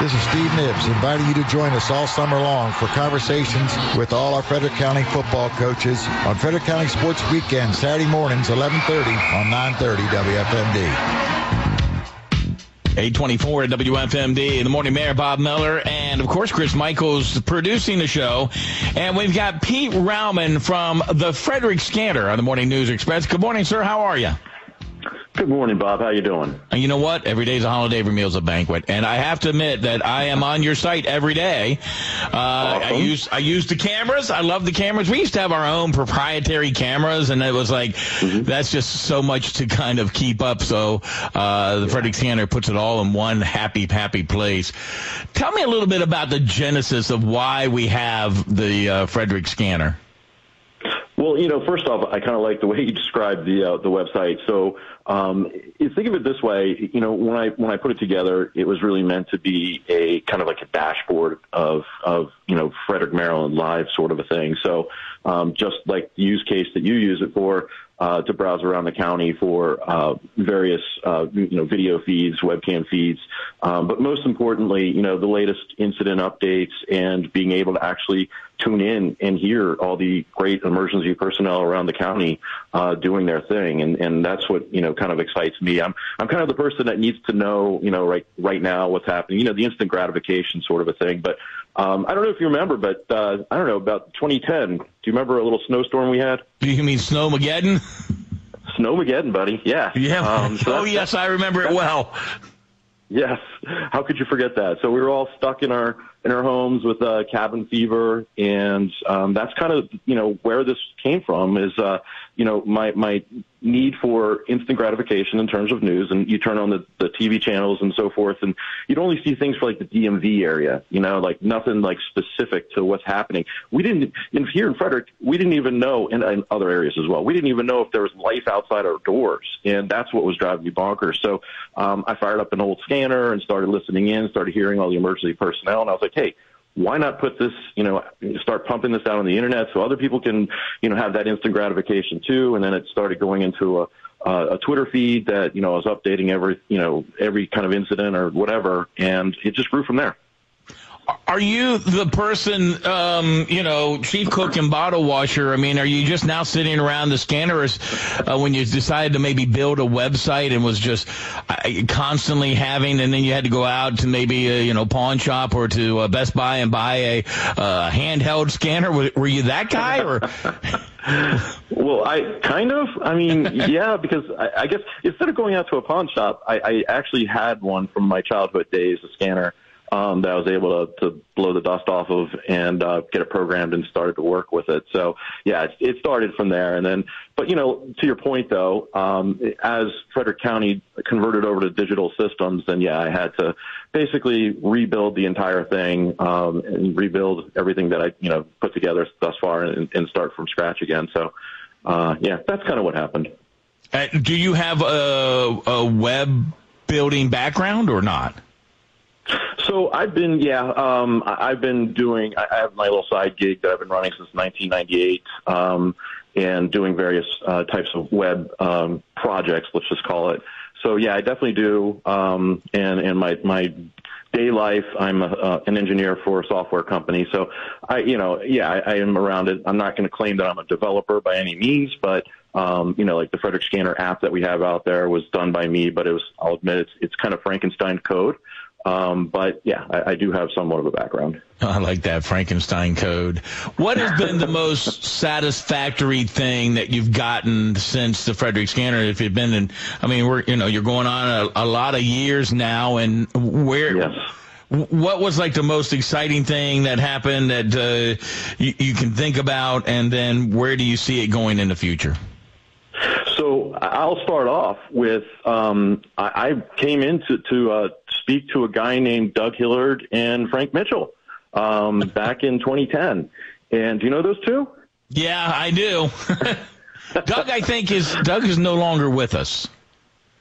This is Steve Nibbs inviting you to join us all summer long for conversations with all our Frederick County football coaches on Frederick County Sports Weekend, Saturday mornings, 1130 on 930 WFMD. 824 at WFMD. The morning mayor, Bob Miller, and of course, Chris Michaels producing the show. And we've got Pete Raoumann from the Frederick Scanner on the Morning News Express. Good morning, sir. How are you? Good morning, Bob. How you doing? And you know what? Every day's a holiday, every meal's a banquet. And I have to admit that I am on your site every day. Uh, awesome. I use I use the cameras. I love the cameras. We used to have our own proprietary cameras, and it was like mm-hmm. that's just so much to kind of keep up. So uh, the yeah. Frederick Scanner puts it all in one happy, happy place. Tell me a little bit about the genesis of why we have the uh, Frederick Scanner. Well, you know, first off, I kind of like the way you described the uh, the website. So, um, think of it this way. You know, when I when I put it together, it was really meant to be a kind of like a dashboard of of you know Frederick, Maryland live sort of a thing. So, um, just like the use case that you use it for, uh, to browse around the county for uh, various uh, you know video feeds, webcam feeds, um, but most importantly, you know the latest incident updates and being able to actually tune in and hear all the great emergency personnel around the county uh, doing their thing, and and that's what you know kind of excites me. I'm I'm kind of the person that needs to know you know right right now what's happening, you know the instant gratification sort of a thing. But um, I don't know if you remember, but uh, I don't know about 2010. Do you remember a little snowstorm we had? Do You mean Snowmageddon? Snowmageddon, buddy. Yeah. Yeah. Um, so oh yes, I remember it well. Yes. How could you forget that? So we were all stuck in our in our homes with uh, cabin fever, and um, that's kind of you know where this came from. Is uh, you know my my need for instant gratification in terms of news, and you turn on the, the TV channels and so forth, and you'd only see things for like the DMV area, you know, like nothing like specific to what's happening. We didn't in here in Frederick, we didn't even know, and in other areas as well, we didn't even know if there was life outside our doors, and that's what was driving me bonkers. So um, I fired up an old scanner and started listening in, started hearing all the emergency personnel, and I was like, hey why not put this, you know, start pumping this out on the internet so other people can, you know, have that instant gratification too? And then it started going into a, uh, a Twitter feed that, you know, I was updating every, you know, every kind of incident or whatever. And it just grew from there. Are you the person, um, you know, chief cook and bottle washer? I mean, are you just now sitting around the scanners uh, when you decided to maybe build a website and was just uh, constantly having, and then you had to go out to maybe a, you know pawn shop or to uh, Best Buy and buy a uh, handheld scanner? Were, were you that guy or? well, I kind of. I mean, yeah, because I, I guess instead of going out to a pawn shop, I, I actually had one from my childhood days, a scanner um, that I was able to, to blow the dust off of and uh, get it programmed and started to work with it. So yeah, it, it started from there. And then, but you know, to your point though, um, as Frederick County converted over to digital systems, then yeah, I had to basically rebuild the entire thing um, and rebuild everything that I you know put together thus far and, and start from scratch again. So uh, yeah, that's kind of what happened. Uh, do you have a, a web building background or not? So I've been, yeah, um, I've been doing. I have my little side gig that I've been running since 1998, um, and doing various uh, types of web um, projects. Let's just call it. So yeah, I definitely do. Um, and and my my day life, I'm a, uh, an engineer for a software company. So I, you know, yeah, I, I am around it. I'm not going to claim that I'm a developer by any means, but um, you know, like the Frederick Scanner app that we have out there was done by me, but it was, I'll admit, it's it's kind of Frankenstein code. Um, but yeah, I, I, do have somewhat of a background. I like that Frankenstein code. What has been the most satisfactory thing that you've gotten since the Frederick Scanner? If you've been in, I mean, we're you know you're going on a, a lot of years now, and where. Yes. What was like the most exciting thing that happened that uh, you, you can think about, and then where do you see it going in the future? So I'll start off with um, I, I came into to, to uh, speak to a guy named Doug Hillard and Frank Mitchell um, back in 2010. And do you know those two? Yeah, I do. Doug, I think is Doug is no longer with us.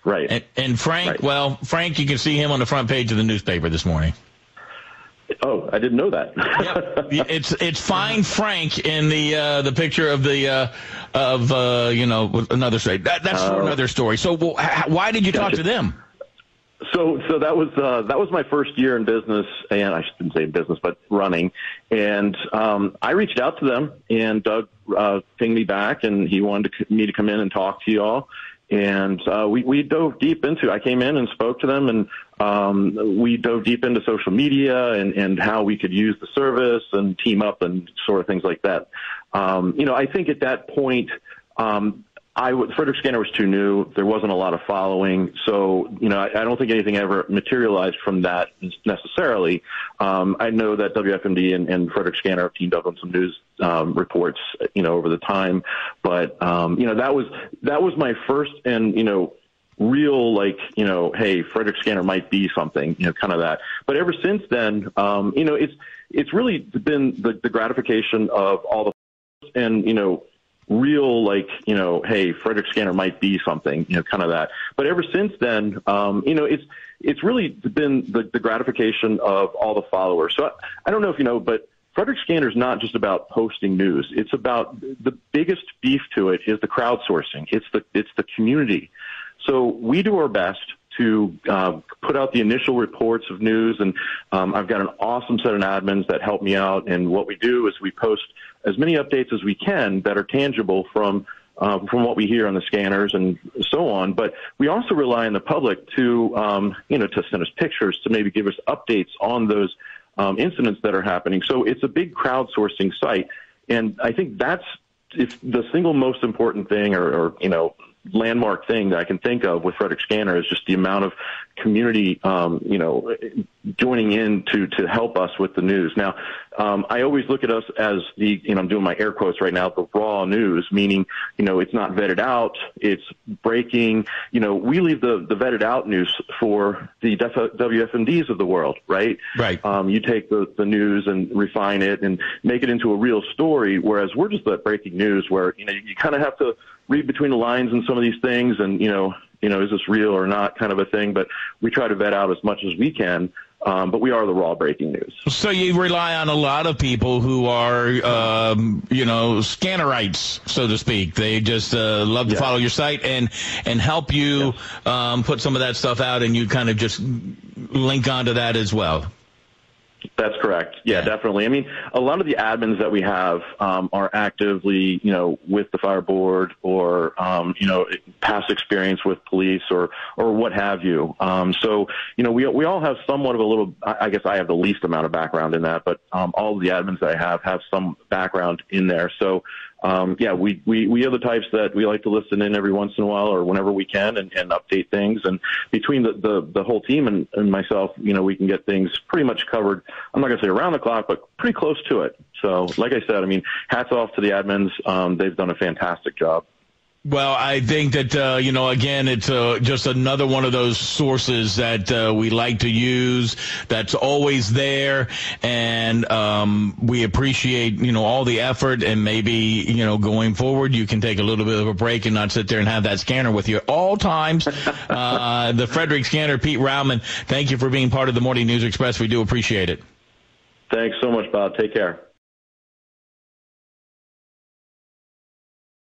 Right. And, and Frank, right. well, Frank, you can see him on the front page of the newspaper this morning. Oh, I didn't know that. yep. It's it's fine Frank in the uh, the picture of the uh, of uh, you know another story. That, that's oh. another story. So well, why did you gotcha. talk to them? So, so that was uh, that was my first year in business, and I shouldn't say in business, but running. And um, I reached out to them, and Doug uh, pinged me back, and he wanted to, me to come in and talk to y'all. And uh, we we dove deep into. I came in and spoke to them, and um, we dove deep into social media and and how we could use the service and team up and sort of things like that. Um, you know, I think at that point. Um, Frederick Scanner was too new. There wasn't a lot of following. So, you know, I, I don't think anything ever materialized from that necessarily. Um, I know that WFMD and, and Frederick Scanner have teamed up on some news, um, reports, you know, over the time. But, um, you know, that was, that was my first and, you know, real like you know hey frederick scanner might be something you know kind of that but ever since then um you know it's it's really been the, the gratification of all the and you know real like you know hey frederick scanner might be something you know kind of that. But ever since then um you know it's it's really been the, the gratification of all the followers. So I, I don't know if you know but frederick scanner is not just about posting news. It's about the biggest beef to it is the crowdsourcing. It's the it's the community. So we do our best to uh, put out the initial reports of news. And um, I've got an awesome set of admins that help me out. And what we do is we post as many updates as we can that are tangible from uh, from what we hear on the scanners and so on. But we also rely on the public to um, you know to send us pictures to maybe give us updates on those um, incidents that are happening. So it's a big crowdsourcing site, and I think that's if the single most important thing or, or you know landmark thing that I can think of with Frederick Scanner is just the amount of community, um, you know, joining in to to help us with the news. Now, um, I always look at us as the, you know, I'm doing my air quotes right now, the raw news, meaning, you know, it's not vetted out, it's breaking. You know, we leave the the vetted out news for the WFMDs of the world, right? Right. Um, you take the the news and refine it and make it into a real story, whereas we're just that breaking news where you know you, you kind of have to read between the lines in some of these things and you know you know is this real or not kind of a thing but we try to vet out as much as we can um, but we are the raw breaking news. So you rely on a lot of people who are, um, you know, scannerites, so to speak. They just uh, love to yeah. follow your site and and help you um, put some of that stuff out, and you kind of just link onto that as well. That's correct. Yeah, definitely. I mean, a lot of the admins that we have um, are actively, you know, with the fire board or, um, you know, past experience with police or or what have you. Um, so, you know, we we all have somewhat of a little. I guess I have the least amount of background in that, but um, all of the admins that I have have some background in there. So, um, yeah, we, we, we are the types that we like to listen in every once in a while or whenever we can and, and update things. And between the, the, the whole team and, and myself, you know, we can get things pretty much covered. I'm not going to say around the clock, but pretty close to it. So, like I said, I mean, hats off to the admins. Um, they've done a fantastic job. Well, I think that uh, you know, again, it's uh, just another one of those sources that uh, we like to use. That's always there, and um, we appreciate you know all the effort. And maybe you know, going forward, you can take a little bit of a break and not sit there and have that scanner with you at all times. Uh, the Frederick Scanner, Pete Raoumann. Thank you for being part of the Morning News Express. We do appreciate it. Thanks so much, Bob. Take care.